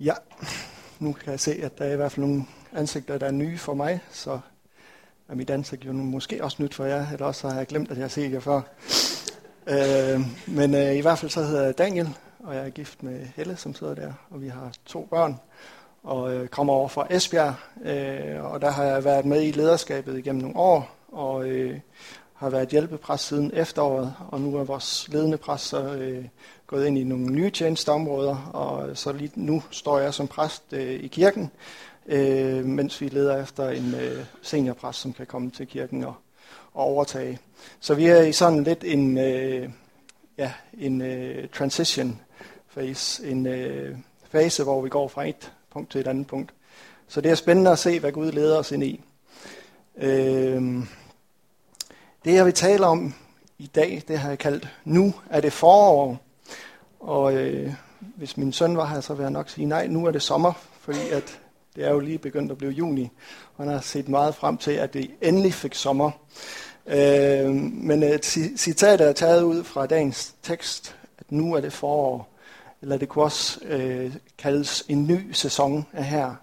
Ja, nu kan jeg se, at der er i hvert fald nogle ansigter, der er nye for mig, så er mit ansigt jo måske også nyt for jer, eller også har jeg glemt, at jeg har set jer før. Øh, men øh, i hvert fald så hedder jeg Daniel, og jeg er gift med Helle, som sidder der, og vi har to børn, og øh, kommer over fra Esbjerg, øh, og der har jeg været med i lederskabet igennem nogle år, og øh, har været hjælpepræst siden efteråret, og nu er vores ledende præst så øh, gået ind i nogle nye tjenesteområder, og så lige nu står jeg som præst øh, i kirken, øh, mens vi leder efter en øh, seniorpræst, som kan komme til kirken og, og overtage. Så vi er i sådan lidt en, øh, ja, en øh, transition phase, en øh, fase, hvor vi går fra et punkt til et andet punkt. Så det er spændende at se, hvad Gud leder os ind i. Øh, det jeg vil tale om i dag, det har jeg kaldt, nu er det forår. Og øh, hvis min søn var her, så ville jeg nok sige, nej, nu er det sommer, fordi at det er jo lige begyndt at blive juni, og han har set meget frem til, at det endelig fik sommer. Øh, men et citat er taget ud fra dagens tekst, at nu er det forår, eller det kunne også øh, kaldes en ny sæson af her.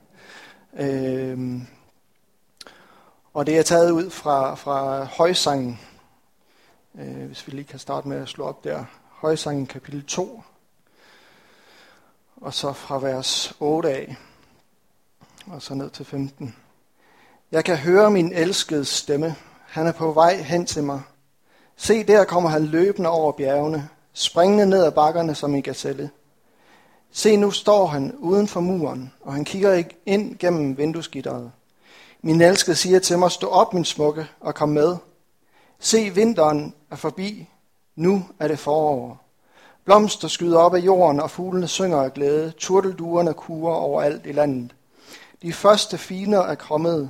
Øh, og det er taget ud fra, fra højsangen, øh, hvis vi lige kan starte med at slå op der. Højsangen kapitel 2, og så fra vers 8 af, og så ned til 15. Jeg kan høre min elskede stemme. Han er på vej hen til mig. Se, der kommer han løbende over bjergene, springende ned ad bakkerne som en gazelle. Se, nu står han uden for muren, og han kigger ind gennem vinduesgitteret. Min elskede siger til mig, stå op, min smukke, og kom med. Se, vinteren er forbi. Nu er det forår. Blomster skyder op af jorden, og fuglene synger af glæde. Turtelduerne kurer overalt i landet. De første finer er kommet,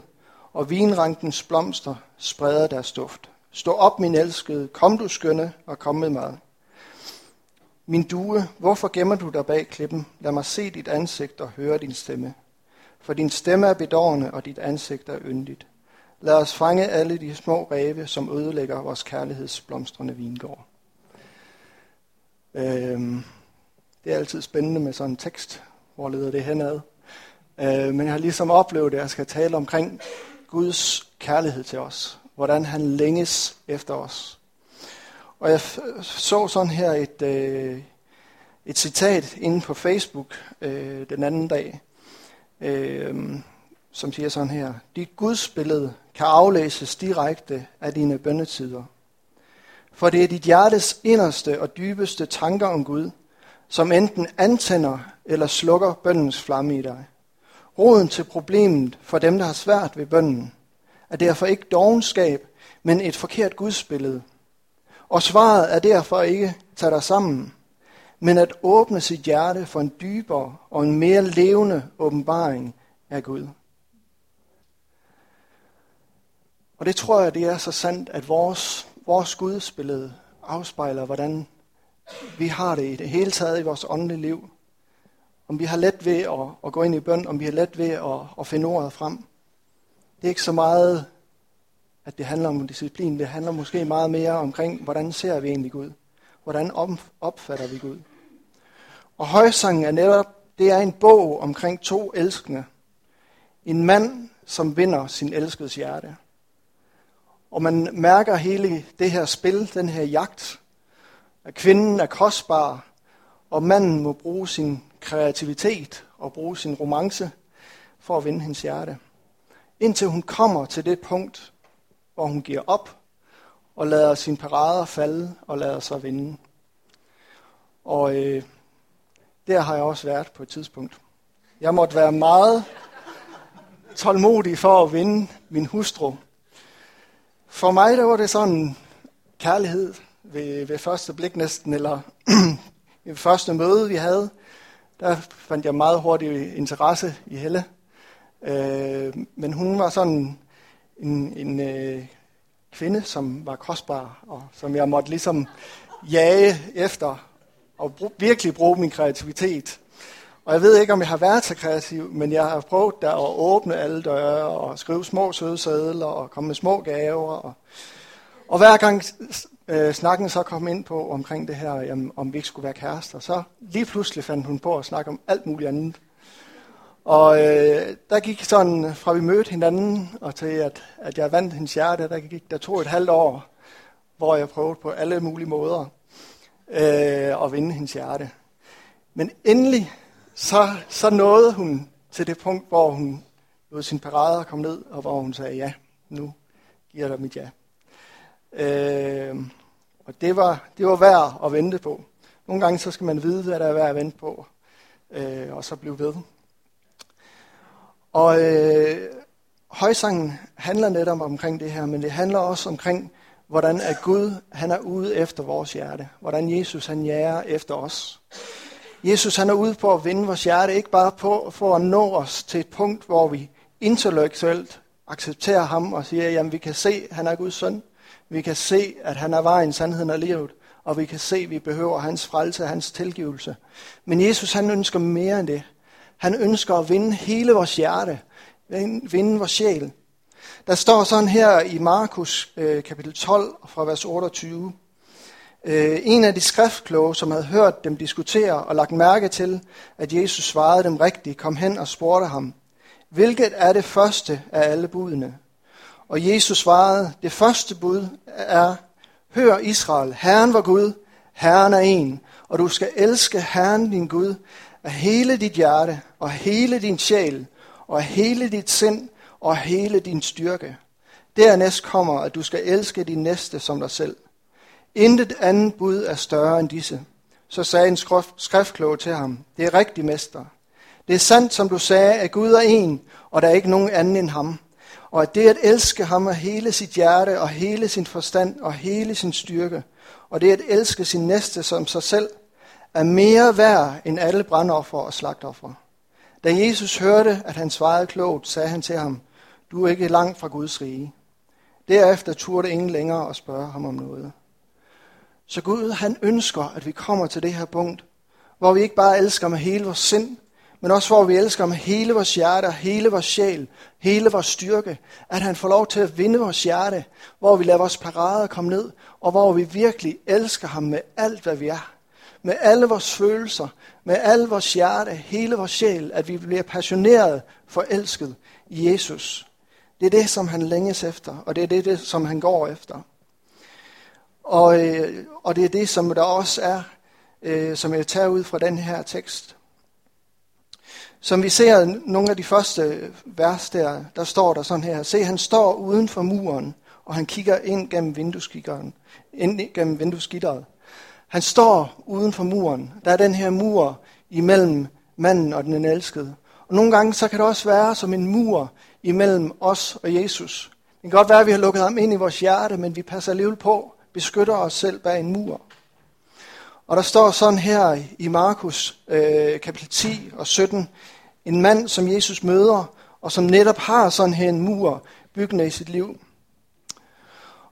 og vinrankens blomster spreder deres duft. Stå op, min elskede, kom du skønne, og kom med mig. Min due, hvorfor gemmer du dig bag klippen? Lad mig se dit ansigt og høre din stemme. For din stemme er bedårende, og dit ansigt er yndigt. Lad os fange alle de små ræve, som ødelægger vores kærlighedsblomstrende vingård. Øhm, det er altid spændende med sådan en tekst. Hvor leder det henad? Øh, men jeg har ligesom oplevet, at jeg skal tale omkring Guds kærlighed til os. Hvordan han længes efter os. Og jeg så sådan her et, øh, et citat inde på Facebook øh, den anden dag, øh, som siger sådan her. Dit gudsbillede kan aflæses direkte af dine bønnetider. For det er dit hjertes inderste og dybeste tanker om Gud, som enten antænder eller slukker bøndens flamme i dig. Roden til problemet for dem, der har svært ved bønden, er derfor ikke dogenskab, men et forkert gudsbillede. Og svaret er derfor ikke tag dig sammen, men at åbne sit hjerte for en dybere og en mere levende åbenbaring af Gud. Og det tror jeg, det er så sandt, at vores, vores gudsbillede afspejler, hvordan vi har det i det hele taget i vores åndelige liv. Om vi har let ved at, at gå ind i bøn, om vi har let ved at, at finde ordet frem. Det er ikke så meget, at det handler om disciplin. Det handler måske meget mere omkring, hvordan ser vi egentlig Gud? Hvordan opfatter vi Gud? Og højsangen er netop, det er en bog omkring to elskende. En mand, som vinder sin elskedes hjerte. Og man mærker hele det her spil, den her jagt, at kvinden er kostbar, og manden må bruge sin kreativitet og bruge sin romance for at vinde hendes hjerte. Indtil hun kommer til det punkt, hvor hun giver op og lader sin parader falde og lader sig vinde. Og øh, der har jeg også været på et tidspunkt. Jeg måtte være meget tålmodig for at vinde min hustru. For mig der var det sådan kærlighed ved, ved første blik næsten, eller ved første møde, vi havde. Der fandt jeg meget hurtig interesse i Helle. Øh, men hun var sådan en, en øh, kvinde, som var kostbar, og som jeg måtte ligesom jage efter og brug, virkelig bruge min kreativitet. Og jeg ved ikke, om jeg har været så kreativ, men jeg har prøvet der at åbne alle døre og skrive små søde sædler og komme med små gaver. Og, og hver gang øh, snakken så kom ind på omkring det her, jamen, om vi ikke skulle være kærester, så lige pludselig fandt hun på at snakke om alt muligt andet. Og øh, der gik sådan, fra vi mødte hinanden, og til at, at jeg vandt hendes hjerte, der gik der to et halvt år, hvor jeg prøvede på alle mulige måder øh, at vinde hendes hjerte. Men endelig, så, så nåede hun til det punkt, hvor hun lod sin parade komme ned, og hvor hun sagde, ja, nu giver dig mit ja. Øh, og det var, det var værd at vente på. Nogle gange så skal man vide, hvad der er værd at vente på, øh, og så blive ved. Og øh, højsangen handler netop omkring det her, men det handler også omkring, hvordan at Gud han er ude efter vores hjerte. Hvordan Jesus han jager efter os. Jesus han er ude på at vinde vores hjerte, ikke bare på, for at nå os til et punkt, hvor vi intellektuelt accepterer ham og siger, jamen vi kan se, at han er Guds søn. Vi kan se, at han er vejen, sandheden og livet. Og vi kan se, at vi behøver hans frelse og hans tilgivelse. Men Jesus han ønsker mere end det. Han ønsker at vinde hele vores hjerte, vinde vores sjæl. Der står sådan her i Markus øh, kapitel 12 fra vers 28. Øh, en af de skriftkloge, som havde hørt dem diskutere og lagt mærke til, at Jesus svarede dem rigtigt, kom hen og spurgte ham, hvilket er det første af alle budene? Og Jesus svarede, det første bud er, hør Israel, Herren var Gud, Herren er en, og du skal elske Herren din Gud af hele dit hjerte, og hele din sjæl, og hele dit sind, og hele din styrke. Dernæst kommer, at du skal elske din næste som dig selv. Intet andet bud er større end disse. Så sagde en skriftklog til ham, det er rigtigt, mester. Det er sandt, som du sagde, at Gud er en, og der er ikke nogen anden end ham. Og at det at elske ham af hele sit hjerte, og hele sin forstand, og hele sin styrke, og det at elske sin næste som sig selv, er mere værd end alle brandoffer og slagtoffer. Da Jesus hørte, at han svarede klogt, sagde han til ham, du er ikke langt fra Guds rige. Derefter turde ingen længere at spørge ham om noget. Så Gud, han ønsker, at vi kommer til det her punkt, hvor vi ikke bare elsker med hele vores sind, men også hvor vi elsker med hele vores hjerte, hele vores sjæl, hele vores styrke, at han får lov til at vinde vores hjerte, hvor vi lader vores parader komme ned, og hvor vi virkelig elsker ham med alt, hvad vi er. Med alle vores følelser, med alle vores hjerte, hele vores sjæl, at vi bliver passioneret, forelsket i Jesus. Det er det, som han længes efter, og det er det, som han går efter. Og, øh, og det er det, som der også er, øh, som jeg tager ud fra den her tekst. Som vi ser nogle af de første vers der, der står der sådan her. Se, han står uden for muren, og han kigger ind gennem vindueskikkeren. Ind gennem vindueskitteret. Han står uden for muren. Der er den her mur imellem manden og den elskede. Og nogle gange så kan det også være som en mur imellem os og Jesus. Det kan godt være, at vi har lukket ham ind i vores hjerte, men vi passer alligevel på, beskytter os selv bag en mur. Og der står sådan her i Markus øh, kapitel 10 og 17, en mand, som Jesus møder, og som netop har sådan her en mur byggende i sit liv.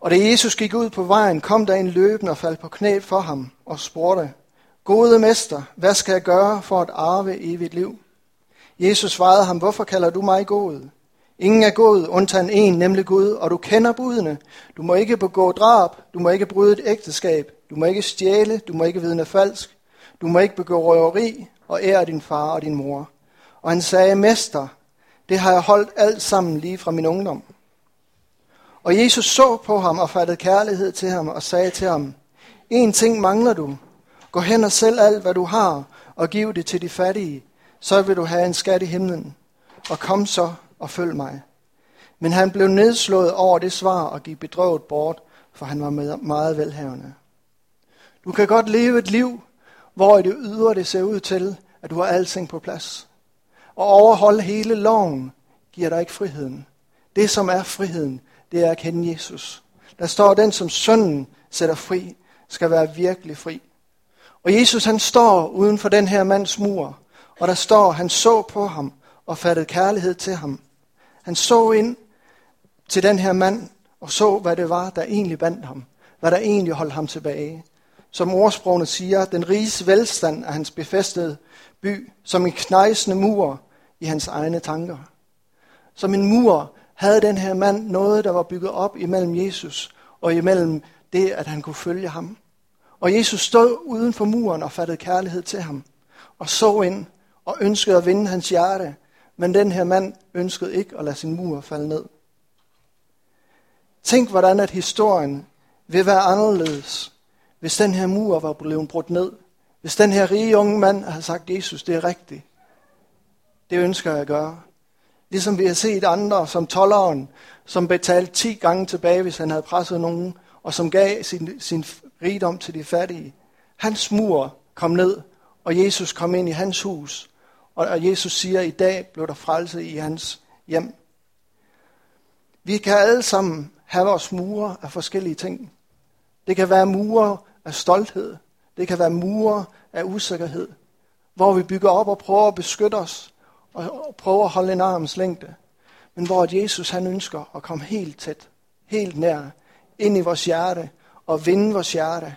Og da Jesus gik ud på vejen, kom der en løbende og faldt på knæ for ham og spurgte, Gode mester, hvad skal jeg gøre for at arve evigt liv? Jesus svarede ham, hvorfor kalder du mig god? Ingen er god, undtagen en, nemlig Gud, og du kender budene. Du må ikke begå drab, du må ikke bryde et ægteskab, du må ikke stjæle, du må ikke vidne falsk, du må ikke begå røveri og ære din far og din mor. Og han sagde, Mester, det har jeg holdt alt sammen lige fra min ungdom. Og Jesus så på ham og fattede kærlighed til ham og sagde til ham, En ting mangler du. Gå hen og sælg alt, hvad du har, og giv det til de fattige. Så vil du have en skat i himlen. Og kom så og følg mig. Men han blev nedslået over det svar og gik bedrøvet bort, for han var meget velhavende. Du kan godt leve et liv, hvor i det ydre det ser ud til, at du har alting på plads. Og overholde hele loven giver dig ikke friheden. Det, som er friheden, det er at kende Jesus. Der står, den som sønnen sætter fri, skal være virkelig fri. Og Jesus han står uden for den her mands mur, og der står, han så på ham og fattede kærlighed til ham. Han så ind til den her mand og så, hvad det var, der egentlig bandt ham. Hvad der egentlig holdt ham tilbage. Som ordsprogene siger, den riges velstand af hans befæstede by, som en knejsende mur i hans egne tanker. Som en mur havde den her mand noget, der var bygget op imellem Jesus og imellem det, at han kunne følge ham. Og Jesus stod uden for muren og fattede kærlighed til ham, og så ind og ønskede at vinde hans hjerte men den her mand ønskede ikke at lade sin mur falde ned. Tænk, hvordan at historien vil være anderledes, hvis den her mur var blevet brudt ned. Hvis den her rige unge mand havde sagt, Jesus, det er rigtigt. Det ønsker jeg at gøre. Ligesom vi har set andre, som tolleren, som betalte 10 gange tilbage, hvis han havde presset nogen, og som gav sin, sin rigdom til de fattige. Hans mur kom ned, og Jesus kom ind i hans hus. Og Jesus siger, i dag blev der frelse i hans hjem. Vi kan alle sammen have vores mure af forskellige ting. Det kan være mure af stolthed. Det kan være mure af usikkerhed. Hvor vi bygger op og prøver at beskytte os. Og prøver at holde en arms længde. Men hvor Jesus han ønsker at komme helt tæt, helt nær, ind i vores hjerte og vinde vores hjerte.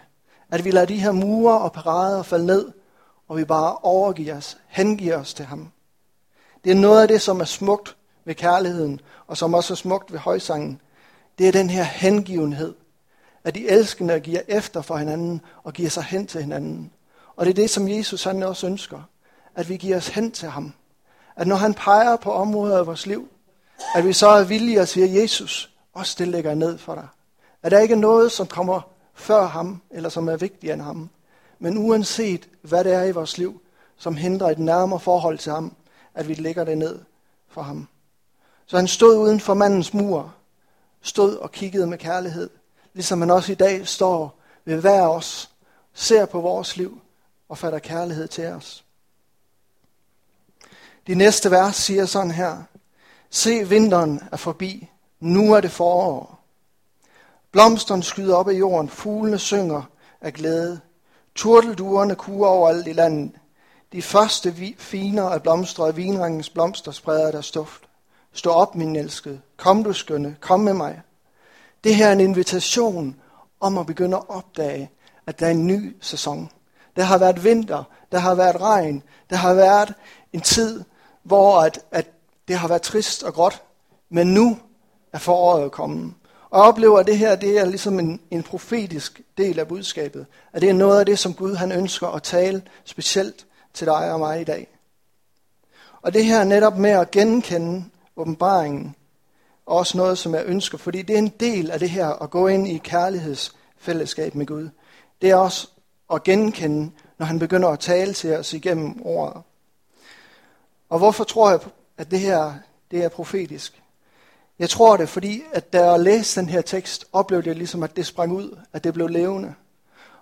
At vi lader de her mure og parader falde ned, og vi bare overgiver os, hengiver os til ham. Det er noget af det, som er smukt ved kærligheden, og som også er smukt ved højsangen. Det er den her hengivenhed, at de elskende giver efter for hinanden og giver sig hen til hinanden. Og det er det, som Jesus han også ønsker, at vi giver os hen til ham. At når han peger på områder af vores liv, at vi så er villige at sige, Jesus, også det lægger jeg ned for dig. At der ikke er noget, som kommer før ham, eller som er vigtigere end ham. Men uanset hvad det er i vores liv, som hindrer et nærmere forhold til ham, at vi lægger det ned for ham. Så han stod uden for mandens mur, stod og kiggede med kærlighed, ligesom han også i dag står ved hver os, ser på vores liv og fatter kærlighed til os. De næste vers siger sådan her. Se, vinteren er forbi. Nu er det forår. Blomsterne skyder op af jorden. Fuglene synger af glæde. Turtelduerne kuger overalt i landet. De første finer af blomster og blomster spreder der stoft. Stå op, min elskede. Kom du skønne. Kom med mig. Det her er en invitation om at begynde at opdage, at der er en ny sæson. Der har været vinter, der har været regn, der har været en tid, hvor at, at det har været trist og gråt, men nu er foråret kommet. Og jeg oplever, at det her det er ligesom en, en profetisk del af budskabet. At det er noget af det, som Gud han ønsker at tale specielt til dig og mig i dag. Og det her netop med at genkende åbenbaringen, også noget, som jeg ønsker, fordi det er en del af det her at gå ind i kærlighedsfællesskab med Gud. Det er også at genkende, når han begynder at tale til os igennem ordet. Og hvorfor tror jeg, at det her det er profetisk? Jeg tror det, fordi at da jeg læste den her tekst, oplevede jeg ligesom, at det sprang ud, at det blev levende.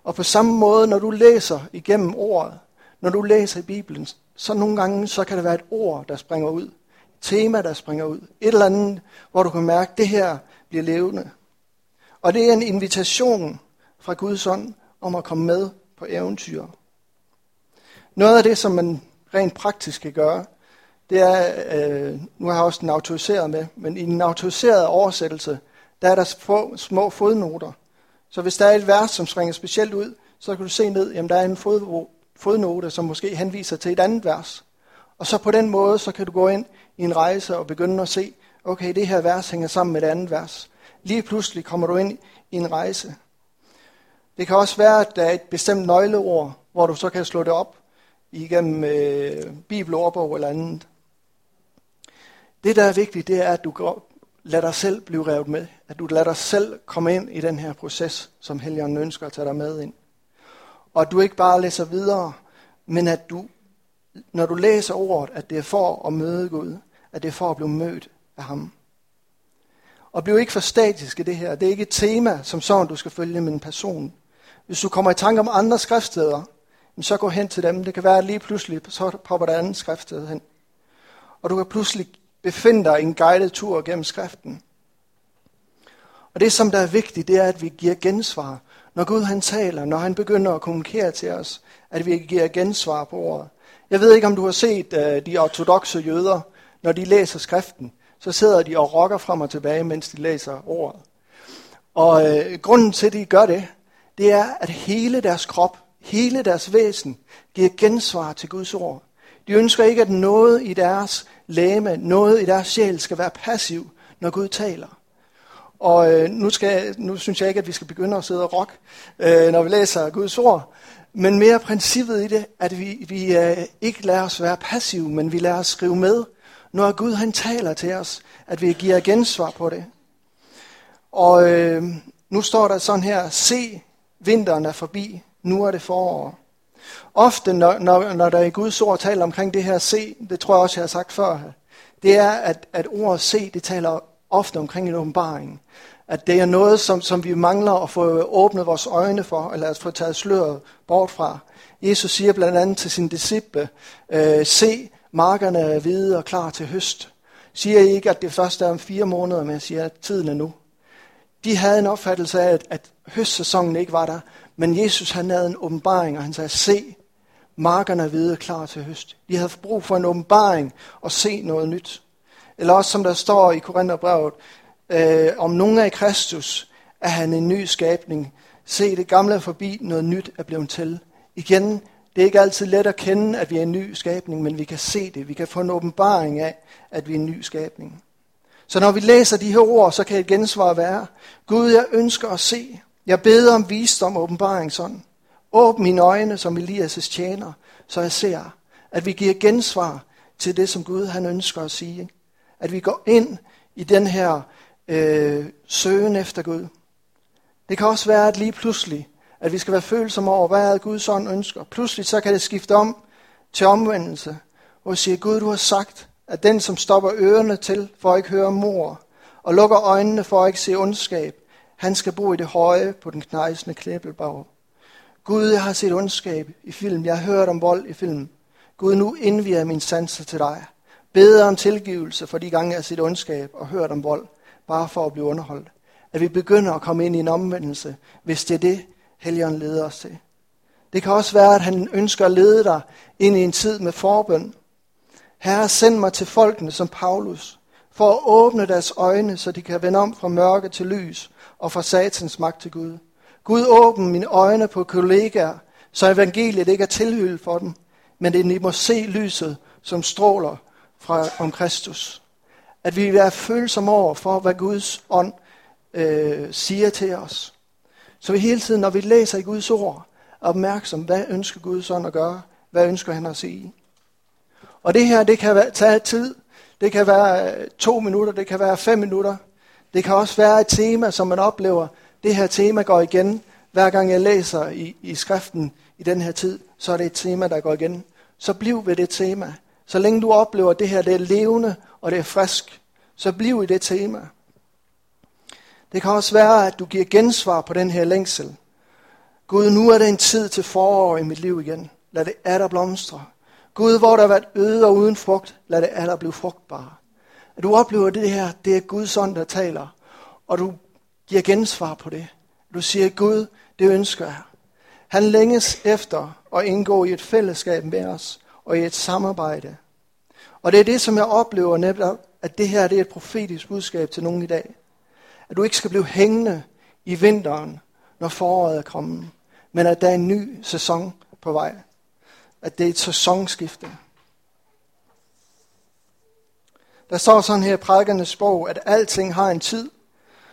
Og på samme måde, når du læser igennem ordet, når du læser i Bibelen, så nogle gange, så kan det være et ord, der springer ud. Et tema, der springer ud. Et eller andet, hvor du kan mærke, at det her bliver levende. Og det er en invitation fra Guds ånd om at komme med på eventyr. Noget af det, som man rent praktisk kan gøre, det er, øh, nu har jeg også den autoriseret med, men i den autoriserede oversættelse, der er der få, små fodnoter. Så hvis der er et vers, som springer specielt ud, så kan du se ned, jamen der er en fod, fodnote, som måske henviser til et andet vers. Og så på den måde, så kan du gå ind i en rejse og begynde at se, okay, det her vers hænger sammen med et andet vers. Lige pludselig kommer du ind i en rejse. Det kan også være, at der er et bestemt nøgleord, hvor du så kan slå det op igennem øh, bibelordbog eller andet. Det, der er vigtigt, det er, at du går, lader dig selv blive revet med. At du lader dig selv komme ind i den her proces, som Helligånden ønsker at tage dig med ind. Og at du ikke bare læser videre, men at du, når du læser ordet, at det er for at møde Gud. At det er for at blive mødt af ham. Og bliv ikke for statisk i det her. Det er ikke et tema, som sådan du skal følge med en person. Hvis du kommer i tanke om andre skriftsteder, så gå hen til dem. Det kan være, at lige pludselig så popper der andet skriftsted hen. Og du kan pludselig Befind dig i en guided tur gennem skriften. Og det, som der er vigtigt, det er, at vi giver gensvar. Når Gud han taler, når han begynder at kommunikere til os, at vi giver gensvar på ordet. Jeg ved ikke, om du har set uh, de ortodoxe jøder, når de læser skriften, så sidder de og rokker frem og tilbage, mens de læser ordet. Og uh, grunden til, at de gør det, det er, at hele deres krop, hele deres væsen, giver gensvar til Guds ord. De ønsker ikke, at noget i deres læme, noget i deres sjæl skal være passiv, når Gud taler. Og øh, nu, skal, nu synes jeg ikke, at vi skal begynde at sidde og rock, øh, når vi læser Guds ord. Men mere princippet i det, at vi, vi øh, ikke lader os være passive, men vi lader os skrive med, når Gud han taler til os, at vi giver gensvar på det. Og øh, nu står der sådan her, se, vinteren er forbi, nu er det forår. Ofte, når, når, når der i Guds ord taler omkring det her se, det tror jeg også, jeg har sagt før, det er, at, at ordet se, det taler ofte omkring en åbenbaring. At det er noget, som, som vi mangler at få åbnet vores øjne for, eller at få taget sløret bort fra. Jesus siger blandt andet til sine disciple, øh, se, markerne er hvide og klar til høst. Siger I ikke, at det først er om fire måneder, men jeg siger, at tiden er nu. De havde en opfattelse af, at, at høstsæsonen ikke var der, men Jesus han havde en åbenbaring, og han sagde, se, markerne er hvide klar til høst. De havde brug for en åbenbaring og se noget nyt. Eller også som der står i Korintherbrevet, øh, om nogen er i Kristus, er han en ny skabning. Se, det gamle er forbi, noget nyt er blevet til. Igen, det er ikke altid let at kende, at vi er en ny skabning, men vi kan se det. Vi kan få en åbenbaring af, at vi er en ny skabning. Så når vi læser de her ord, så kan et gensvar være, Gud, jeg ønsker at se. Jeg beder om visdom og åbenbaring sådan. Åbn mine øjne som Elias' tjener, så jeg ser, at vi giver gensvar til det, som Gud han ønsker at sige. At vi går ind i den her øh, søgen efter Gud. Det kan også være, at lige pludselig, at vi skal være følsomme over, hvad er Guds ånd ønsker. Pludselig så kan det skifte om til omvendelse, hvor vi siger, Gud, du har sagt, at den, som stopper ørerne til for at ikke høre mor, og lukker øjnene for at ikke se ondskab, han skal bo i det høje på den knejsende klæbelbag. Gud, jeg har set ondskab i film. Jeg har hørt om vold i film. Gud, nu indviger jeg min sanser til dig. Beder om tilgivelse for de gange, jeg har set ondskab og hørt om vold, bare for at blive underholdt. At vi begynder at komme ind i en omvendelse, hvis det er det, Helligånden leder os til. Det kan også være, at han ønsker at lede dig ind i en tid med forbøn. Herre, send mig til folkene som Paulus, for at åbne deres øjne, så de kan vende om fra mørke til lys og fra satans magt til Gud. Gud åbn mine øjne på kollegaer, så evangeliet ikke er tilhyldet for dem, men det de må se lyset, som stråler fra om Kristus. At vi er følsomme over for, hvad Guds ånd øh, siger til os. Så vi hele tiden, når vi læser i Guds ord, er opmærksom, hvad ønsker Guds ånd at gøre? Hvad ønsker han at sige? Og det her, det kan tage tid. Det kan være øh, to minutter, det kan være fem minutter. Det kan også være et tema, som man oplever, det her tema går igen. Hver gang jeg læser i, i skriften i den her tid, så er det et tema, der går igen. Så bliv ved det tema. Så længe du oplever, at det her det er levende og det er frisk, så bliv i det tema. Det kan også være, at du giver gensvar på den her længsel. Gud, nu er det en tid til forår i mit liv igen. Lad det atter blomstre. Gud, hvor der har været øde og uden frugt, lad det atter blive frugtbare. At du oplever det her, det er Guds ånd, der taler. Og du giver gensvar på det. Du siger, Gud, det ønsker jeg. Han længes efter at indgå i et fællesskab med os og i et samarbejde. Og det er det, som jeg oplever netop, at det her det er et profetisk budskab til nogen i dag. At du ikke skal blive hængende i vinteren, når foråret er kommet, men at der er en ny sæson på vej. At det er et sæsonskifte. Der står sådan her i prædikernes sprog, at alting har en tid,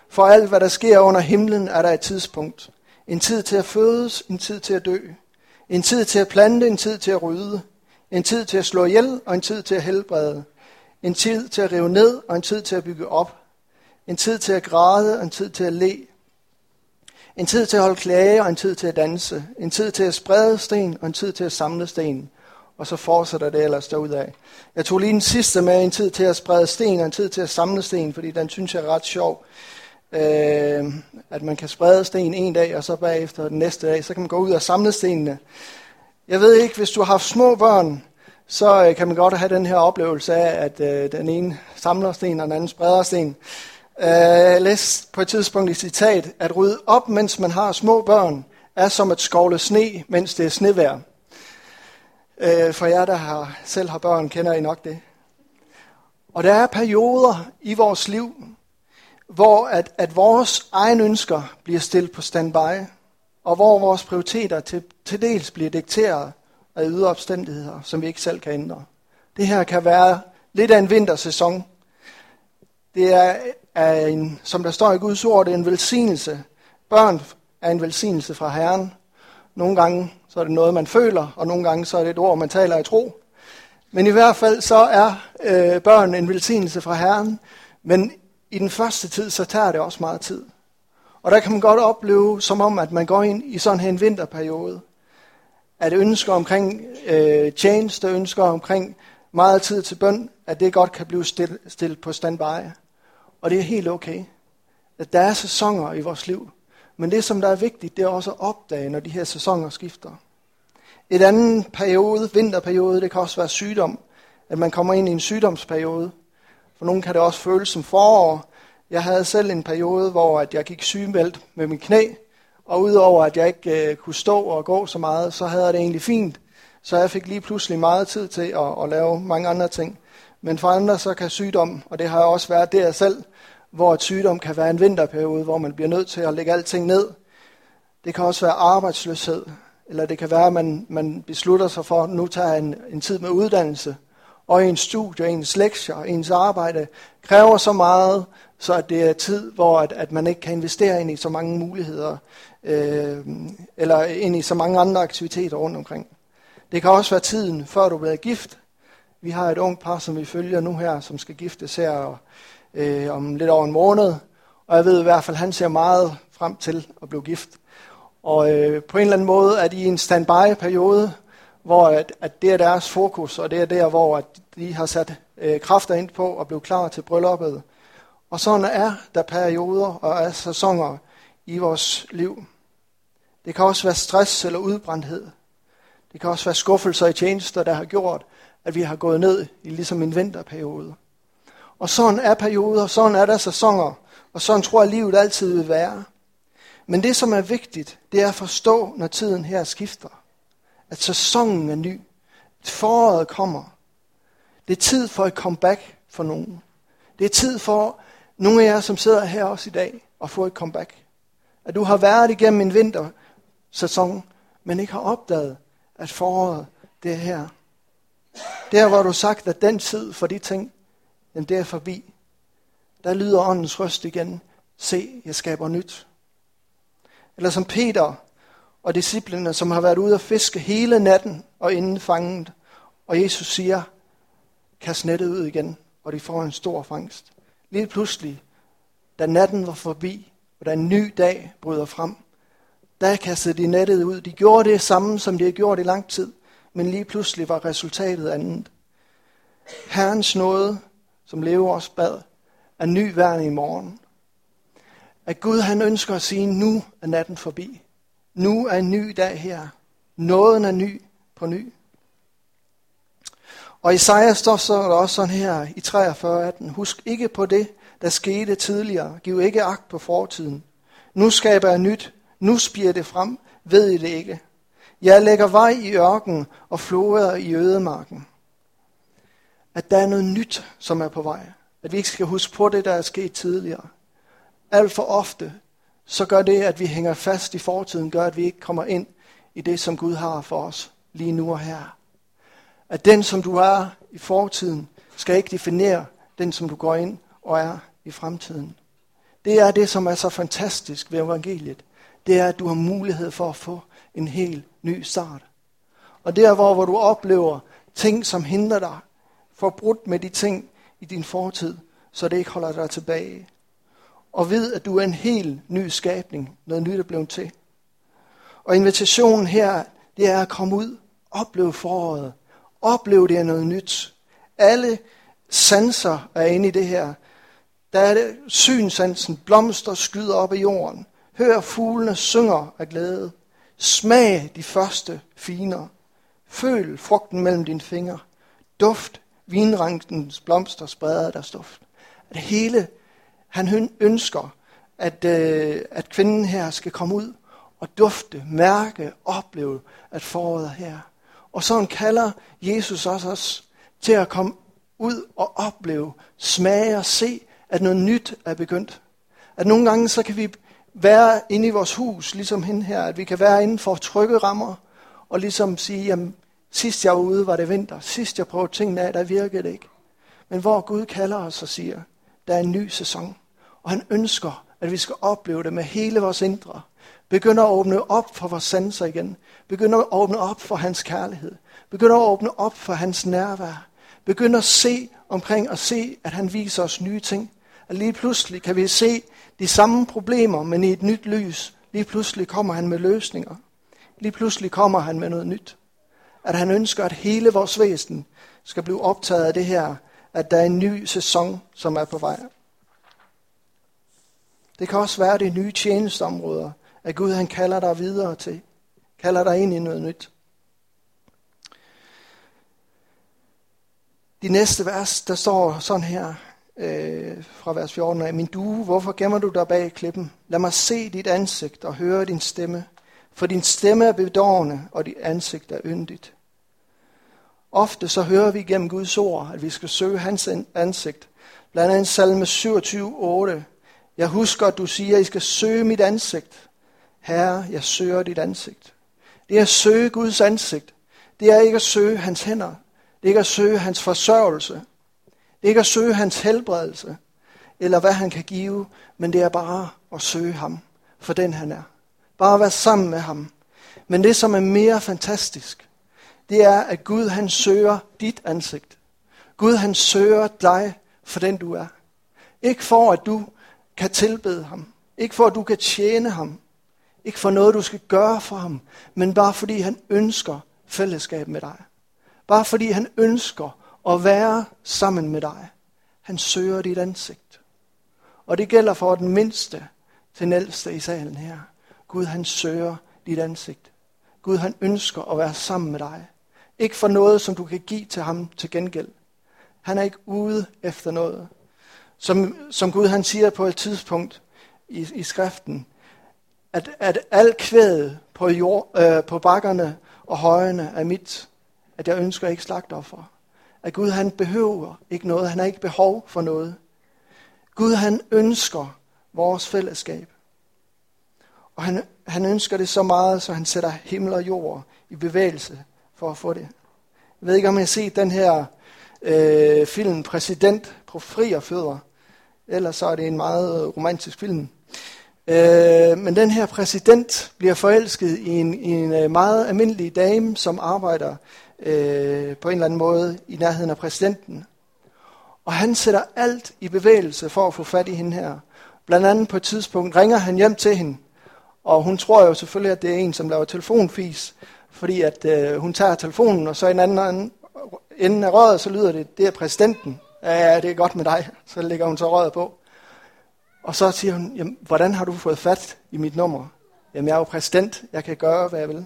for alt, hvad der sker under himlen, er der et tidspunkt. En tid til at fødes, en tid til at dø. En tid til at plante, en tid til at rydde. En tid til at slå ihjel, og en tid til at helbrede. En tid til at rive ned, og en tid til at bygge op. En tid til at græde, og en tid til at le. En tid til at holde klage, og en tid til at danse. En tid til at sprede sten, og en tid til at samle sten. Og så fortsætter det ellers derudad. Jeg tog lige den sidste med, en tid til at sprede sten, og en tid til at samle sten, fordi den synes jeg er ret sjov øh, at man kan sprede sten en dag, og så bagefter den næste dag, så kan man gå ud og samle stenene. Jeg ved ikke, hvis du har haft små børn, så øh, kan man godt have den her oplevelse af, at øh, den ene samler sten, og den anden spreder sten. Øh, jeg læste på et tidspunkt i citat, at rydde op, mens man har små børn, er som at skovle sne, mens det er snevejr. Øh, for jer, der har, selv har børn, kender I nok det. Og der er perioder i vores liv, hvor at, at vores egne ønsker bliver stillet på standby, og hvor vores prioriteter til, til dels bliver dikteret af ydre omstændigheder, som vi ikke selv kan ændre. Det her kan være lidt af en vintersæson. Det er, er en, som der står i Guds ord, det er en velsignelse. Børn er en velsignelse fra Herren. Nogle gange så er det noget, man føler, og nogle gange så er det et ord, man taler i tro. Men i hvert fald så er øh, børn en velsignelse fra Herren, men i den første tid, så tager det også meget tid. Og der kan man godt opleve, som om, at man går ind i sådan en vinterperiode, at ønsker omkring øh, tjeneste, ønsker omkring meget tid til bøn, at det godt kan blive stillet stil på standby. Og det er helt okay. At der er sæsoner i vores liv. Men det, som der er vigtigt, det er også at opdage, når de her sæsoner skifter. Et andet periode, vinterperiode, det kan også være sygdom. At man kommer ind i en sygdomsperiode. For nogen kan det også føles som forår. Jeg havde selv en periode, hvor at jeg gik sygemeldt med min knæ. Og udover at jeg ikke øh, kunne stå og gå så meget, så havde jeg det egentlig fint. Så jeg fik lige pludselig meget tid til at, at lave mange andre ting. Men for andre så kan sygdom, og det har også været der selv, hvor et sygdom kan være en vinterperiode, hvor man bliver nødt til at lægge alting ned. Det kan også være arbejdsløshed, eller det kan være, at man, man beslutter sig for, at nu tager en, en tid med uddannelse, og ens studie, ens lektier, ens arbejde kræver så meget, så at det er tid, hvor at, at man ikke kan investere ind i så mange muligheder, øh, eller ind i så mange andre aktiviteter rundt omkring. Det kan også være tiden, før du bliver gift. Vi har et ungt par, som vi følger nu her, som skal giftes her øh, om lidt over en måned. Og jeg ved i hvert fald, at han ser meget frem til at blive gift. Og øh, på en eller anden måde er de i en standby-periode, hvor at, at det er deres fokus, og det er der, hvor at de har sat øh, kræfter ind på at blive klar til brylluppet. Og sådan er der perioder og er sæsoner i vores liv. Det kan også være stress eller udbrændthed. Det kan også være skuffelser i tjenester, der har gjort, at vi har gået ned i ligesom en vinterperiode. Og sådan er perioder, sådan er der sæsoner, og sådan tror jeg, livet altid vil være. Men det, som er vigtigt, det er at forstå, når tiden her skifter. At sæsonen er ny. Foråret kommer. Det er tid for et comeback for nogen. Det er tid for nogle af jer, som sidder her også i dag, at få et comeback. At du har været igennem en vintersæson, men ikke har opdaget, at foråret, det er her. Der, hvor du sagt, at den tid for de ting, den der forbi. Der lyder åndens røst igen. Se, jeg skaber nyt. Eller som Peter og disciplene, som har været ude at fiske hele natten og inden fanget. Og Jesus siger, kast nettet ud igen, og de får en stor fangst. Lige pludselig, da natten var forbi, og da en ny dag bryder frem, der kastede de nettet ud. De gjorde det samme, som de havde gjort i lang tid, men lige pludselig var resultatet andet. Herrens nåde, som lever os bad, er ny værn i morgen. At Gud han ønsker at sige, nu er natten forbi. Nu er en ny dag her. Nåden er ny på ny. Og Isaiah står så der også sådan her i 43.18. Husk ikke på det, der skete tidligere. Giv ikke agt på fortiden. Nu skaber jeg nyt. Nu spiger det frem. Ved I det ikke? Jeg lægger vej i ørken og floder i ødemarken. At der er noget nyt, som er på vej. At vi ikke skal huske på det, der er sket tidligere. Alt for ofte, så gør det, at vi hænger fast i fortiden, gør, at vi ikke kommer ind i det, som Gud har for os lige nu og her. At den, som du er i fortiden, skal ikke definere den, som du går ind og er i fremtiden. Det er det, som er så fantastisk ved evangeliet. Det er, at du har mulighed for at få en helt ny start. Og der, hvor, hvor du oplever ting, som hindrer dig, for brudt med de ting i din fortid, så det ikke holder dig tilbage. Og ved, at du er en helt ny skabning, noget nyt er blevet til. Og invitationen her, det er at komme ud, opleve foråret, opleve det er noget nyt. Alle sanser er inde i det her. Der er det synsansen, blomster skyder op i jorden. Hør fuglene synger af glæde. Smag de første finer. Føl frugten mellem dine fingre. Duft vinrankens blomster spreder der duft. At hele, han ønsker, at, øh, at kvinden her skal komme ud og dufte, mærke, opleve, at foråret er her. Og sådan kalder Jesus også os til at komme ud og opleve, smage og se, at noget nyt er begyndt. At nogle gange så kan vi være inde i vores hus, ligesom hende her, at vi kan være inden for trygge rammer, og ligesom sige, jamen, sidst jeg var ude, var det vinter. Sidst jeg prøvede tingene af, der virkede det ikke. Men hvor Gud kalder os og siger, der er en ny sæson, og han ønsker, at vi skal opleve det med hele vores indre, Begynder at åbne op for vores sanser igen. Begynder at åbne op for hans kærlighed. Begynder at åbne op for hans nærvær. Begynder at se omkring og se, at han viser os nye ting. At lige pludselig kan vi se de samme problemer, men i et nyt lys. Lige pludselig kommer han med løsninger. Lige pludselig kommer han med noget nyt. At han ønsker, at hele vores væsen skal blive optaget af det her, at der er en ny sæson, som er på vej. Det kan også være det nye tjenestområder, at Gud han kalder dig videre til. Kalder dig ind i noget nyt. De næste vers, der står sådan her øh, fra vers 14. af, Min due, hvorfor gemmer du dig bag klippen? Lad mig se dit ansigt og høre din stemme. For din stemme er bedårende, og dit ansigt er yndigt. Ofte så hører vi gennem Guds ord, at vi skal søge hans ansigt. Blandt andet salme 27, 8. Jeg husker, at du siger, at I skal søge mit ansigt. Herre, jeg søger dit ansigt. Det er at søge Guds ansigt. Det er ikke at søge hans hænder. Det er ikke at søge hans forsørgelse. Det er ikke at søge hans helbredelse, eller hvad han kan give, men det er bare at søge ham for den han er. Bare at være sammen med ham. Men det, som er mere fantastisk, det er, at Gud han søger dit ansigt. Gud han søger dig for den du er. Ikke for, at du kan tilbede ham. Ikke for, at du kan tjene ham. Ikke for noget, du skal gøre for ham. Men bare fordi han ønsker fællesskab med dig. Bare fordi han ønsker at være sammen med dig. Han søger dit ansigt. Og det gælder for den mindste til den ældste i salen her. Gud han søger dit ansigt. Gud han ønsker at være sammen med dig. Ikke for noget, som du kan give til ham til gengæld. Han er ikke ude efter noget. Som, som Gud han siger på et tidspunkt i, i skriften, at, at al kvædet på, jord, øh, på bakkerne og højene er mit, at jeg ønsker ikke slagtoffer. At Gud han behøver ikke noget, han har ikke behov for noget. Gud han ønsker vores fællesskab. Og han, han ønsker det så meget, så han sætter himmel og jord i bevægelse for at få det. Jeg ved ikke, om I har set den her øh, film, Præsident på fri og fødder. Ellers så er det en meget øh, romantisk film. Øh, men den her præsident bliver forelsket i en, i en øh, meget almindelig dame, som arbejder øh, på en eller anden måde i nærheden af præsidenten. Og han sætter alt i bevægelse for at få fat i hende her. Blandt andet på et tidspunkt ringer han hjem til hende, og hun tror jo selvfølgelig, at det er en, som laver telefonfis, fordi at øh, hun tager telefonen, og så i en anden ende af røret, så lyder det, det er præsidenten. Ja, det er godt med dig. Så lægger hun så røret på. Og så siger hun, jamen, hvordan har du fået fat i mit nummer? Jamen, jeg er jo præsident. Jeg kan gøre, hvad jeg vil.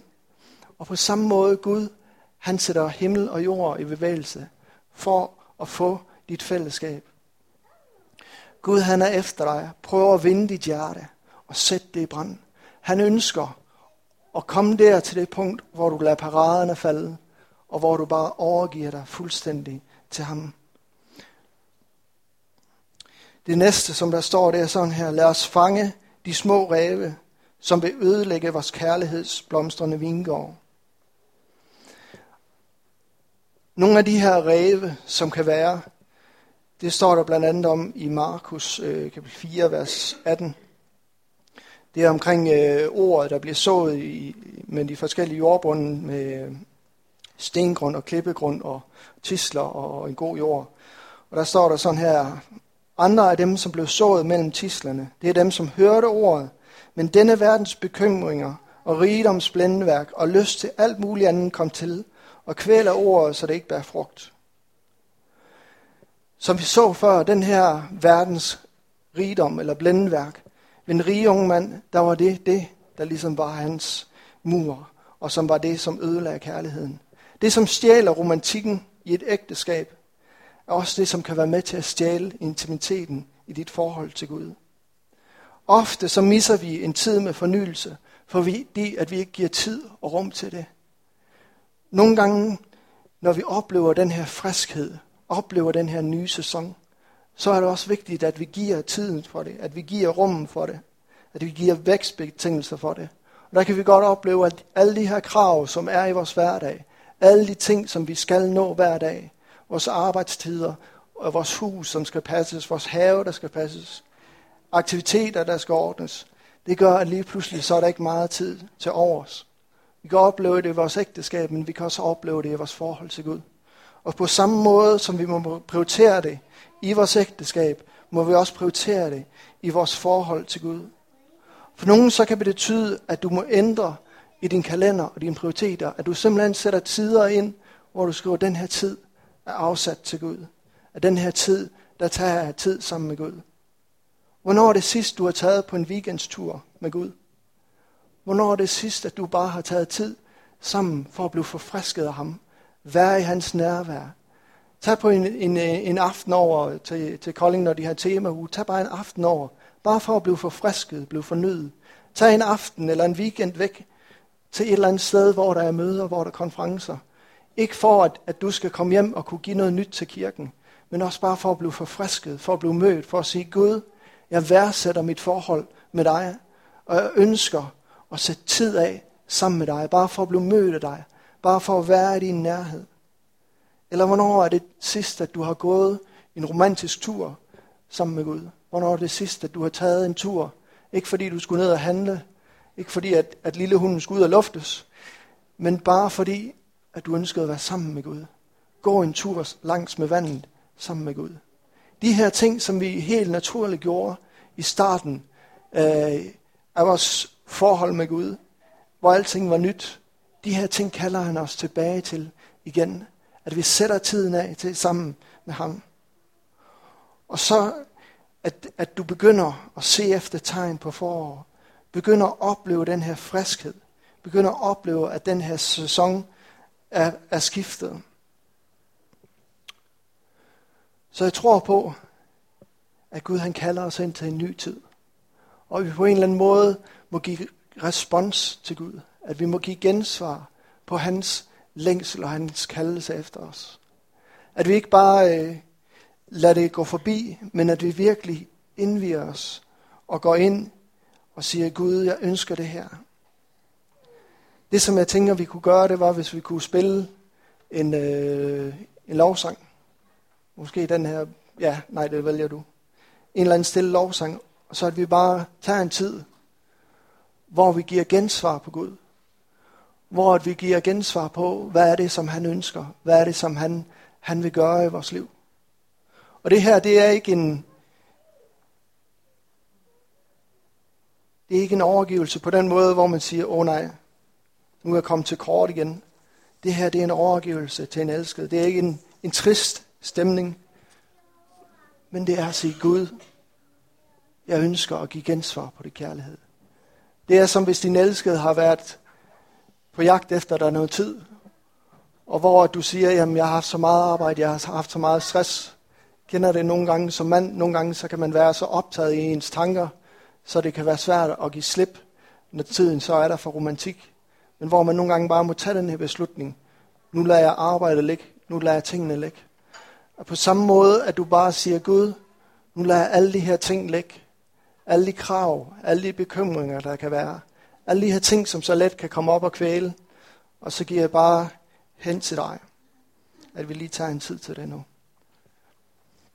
Og på samme måde, Gud, han sætter himmel og jord i bevægelse for at få dit fællesskab. Gud, han er efter dig. Prøv at vinde dit hjerte og sæt det i brand. Han ønsker at komme der til det punkt, hvor du lader paraderne falde, og hvor du bare overgiver dig fuldstændig til ham. Det næste, som der står, det er sådan her. Lad os fange de små ræve, som vil ødelægge vores kærlighedsblomstrende vingård. Nogle af de her ræve, som kan være, det står der blandt andet om i Markus øh, kapitel 4, vers 18. Det er omkring øh, ordet, der bliver sået i, med de forskellige jordbunden med øh, stengrund og klippegrund og tisler og en god jord. Og der står der sådan her, andre af dem, som blev sået mellem tislerne, det er dem, som hørte ordet, men denne verdens bekymringer og rigdomsblændeværk og lyst til alt muligt andet kom til, og kvæler ordet, så det ikke bærer frugt. Som vi så før, den her verdens rigdom eller blændeværk, den en unge mand, der var det det, der ligesom var hans mur, og som var det, som ødelagde kærligheden. Det, som stjæler romantikken i et ægteskab, er også det, som kan være med til at stjæle intimiteten i dit forhold til Gud. Ofte så misser vi en tid med fornyelse, fordi at vi ikke giver tid og rum til det. Nogle gange, når vi oplever den her friskhed, oplever den her nye sæson, så er det også vigtigt, at vi giver tiden for det, at vi giver rummen for det, at vi giver vækstbetingelser for det. Og der kan vi godt opleve, at alle de her krav, som er i vores hverdag, alle de ting, som vi skal nå hver dag, vores arbejdstider, og vores hus, som skal passes, vores have, der skal passes, aktiviteter, der skal ordnes, det gør, at lige pludselig så er der ikke meget tid til overs. Vi kan opleve det i vores ægteskab, men vi kan også opleve det i vores forhold til Gud. Og på samme måde, som vi må prioritere det i vores ægteskab, må vi også prioritere det i vores forhold til Gud. For nogen så kan det betyde, at du må ændre i din kalender og dine prioriteter, at du simpelthen sætter tider ind, hvor du skriver, at den her tid er afsat til Gud. At den her tid, der tager jeg tid sammen med Gud. Hvornår er det sidst, du har taget på en weekendstur med Gud? Hvornår er det sidst, at du bare har taget tid sammen for at blive forfrisket af ham? Være i hans nærvær. Tag på en, en, en aften over til, til Kolding, når de har temauge. Tag bare en aften over. Bare for at blive forfrisket, blive fornyet. Tag en aften eller en weekend væk til et eller andet sted, hvor der er møder, hvor der er konferencer. Ikke for, at, at du skal komme hjem og kunne give noget nyt til kirken, men også bare for at blive forfrisket, for at blive mødt, for at sige, Gud, jeg værdsætter mit forhold med dig, og jeg ønsker at sætte tid af sammen med dig, bare for at blive mødt af dig, bare for at være i din nærhed. Eller hvornår er det sidst, at du har gået en romantisk tur sammen med Gud? Hvornår er det sidst, at du har taget en tur? Ikke fordi du skulle ned og handle, ikke fordi at, at lille hunden skulle ud og luftes, men bare fordi, at du ønskede at være sammen med Gud. Gå en tur langs med vandet sammen med Gud. De her ting, som vi helt naturligt gjorde i starten øh, af vores forhold med Gud, hvor alting var nyt, de her ting kalder han os tilbage til igen. At vi sætter tiden af til sammen med ham. Og så, at, at du begynder at se efter tegn på forår. Begynder at opleve den her friskhed. Begynder at opleve, at den her sæson er, er skiftet. Så jeg tror på, at Gud han kalder os ind til en ny tid. Og vi på en eller anden måde må give respons til Gud. At vi må give gensvar på hans længsel og hans kaldelse efter os. At vi ikke bare øh, lader det gå forbi, men at vi virkelig indviger os og går ind og siger, Gud, jeg ønsker det her. Det, som jeg tænker, vi kunne gøre, det var, hvis vi kunne spille en, øh, en lovsang. Måske den her, ja, nej, det vælger du. En eller anden stille lovsang, så at vi bare tager en tid, hvor vi giver gensvar på Gud. Hvor at vi giver gensvar på, hvad er det, som han ønsker? Hvad er det, som han, han vil gøre i vores liv? Og det her, det er ikke en, det er ikke en overgivelse på den måde, hvor man siger, åh oh, nej, nu er jeg kommet til kort igen. Det her, det er en overgivelse til en elsket. Det er ikke en, en trist stemning, men det er at sige, Gud, jeg ønsker at give gensvar på det kærlighed. Det er som hvis din elskede har været på jagt efter dig noget tid, og hvor du siger, jamen jeg har haft så meget arbejde, jeg har haft så meget stress. Kender det nogle gange som mand, nogle gange så kan man være så optaget i ens tanker, så det kan være svært at give slip, når tiden så er der for romantik. Men hvor man nogle gange bare må tage den her beslutning. Nu lader jeg arbejdet ligge, nu lader jeg tingene ligge. Og på samme måde, at du bare siger, Gud, nu lader jeg alle de her ting ligge. Alle de krav, alle de bekymringer, der kan være. Alle de her ting, som så let kan komme op og kvæle. Og så giver jeg bare hen til dig, at vi lige tager en tid til det nu.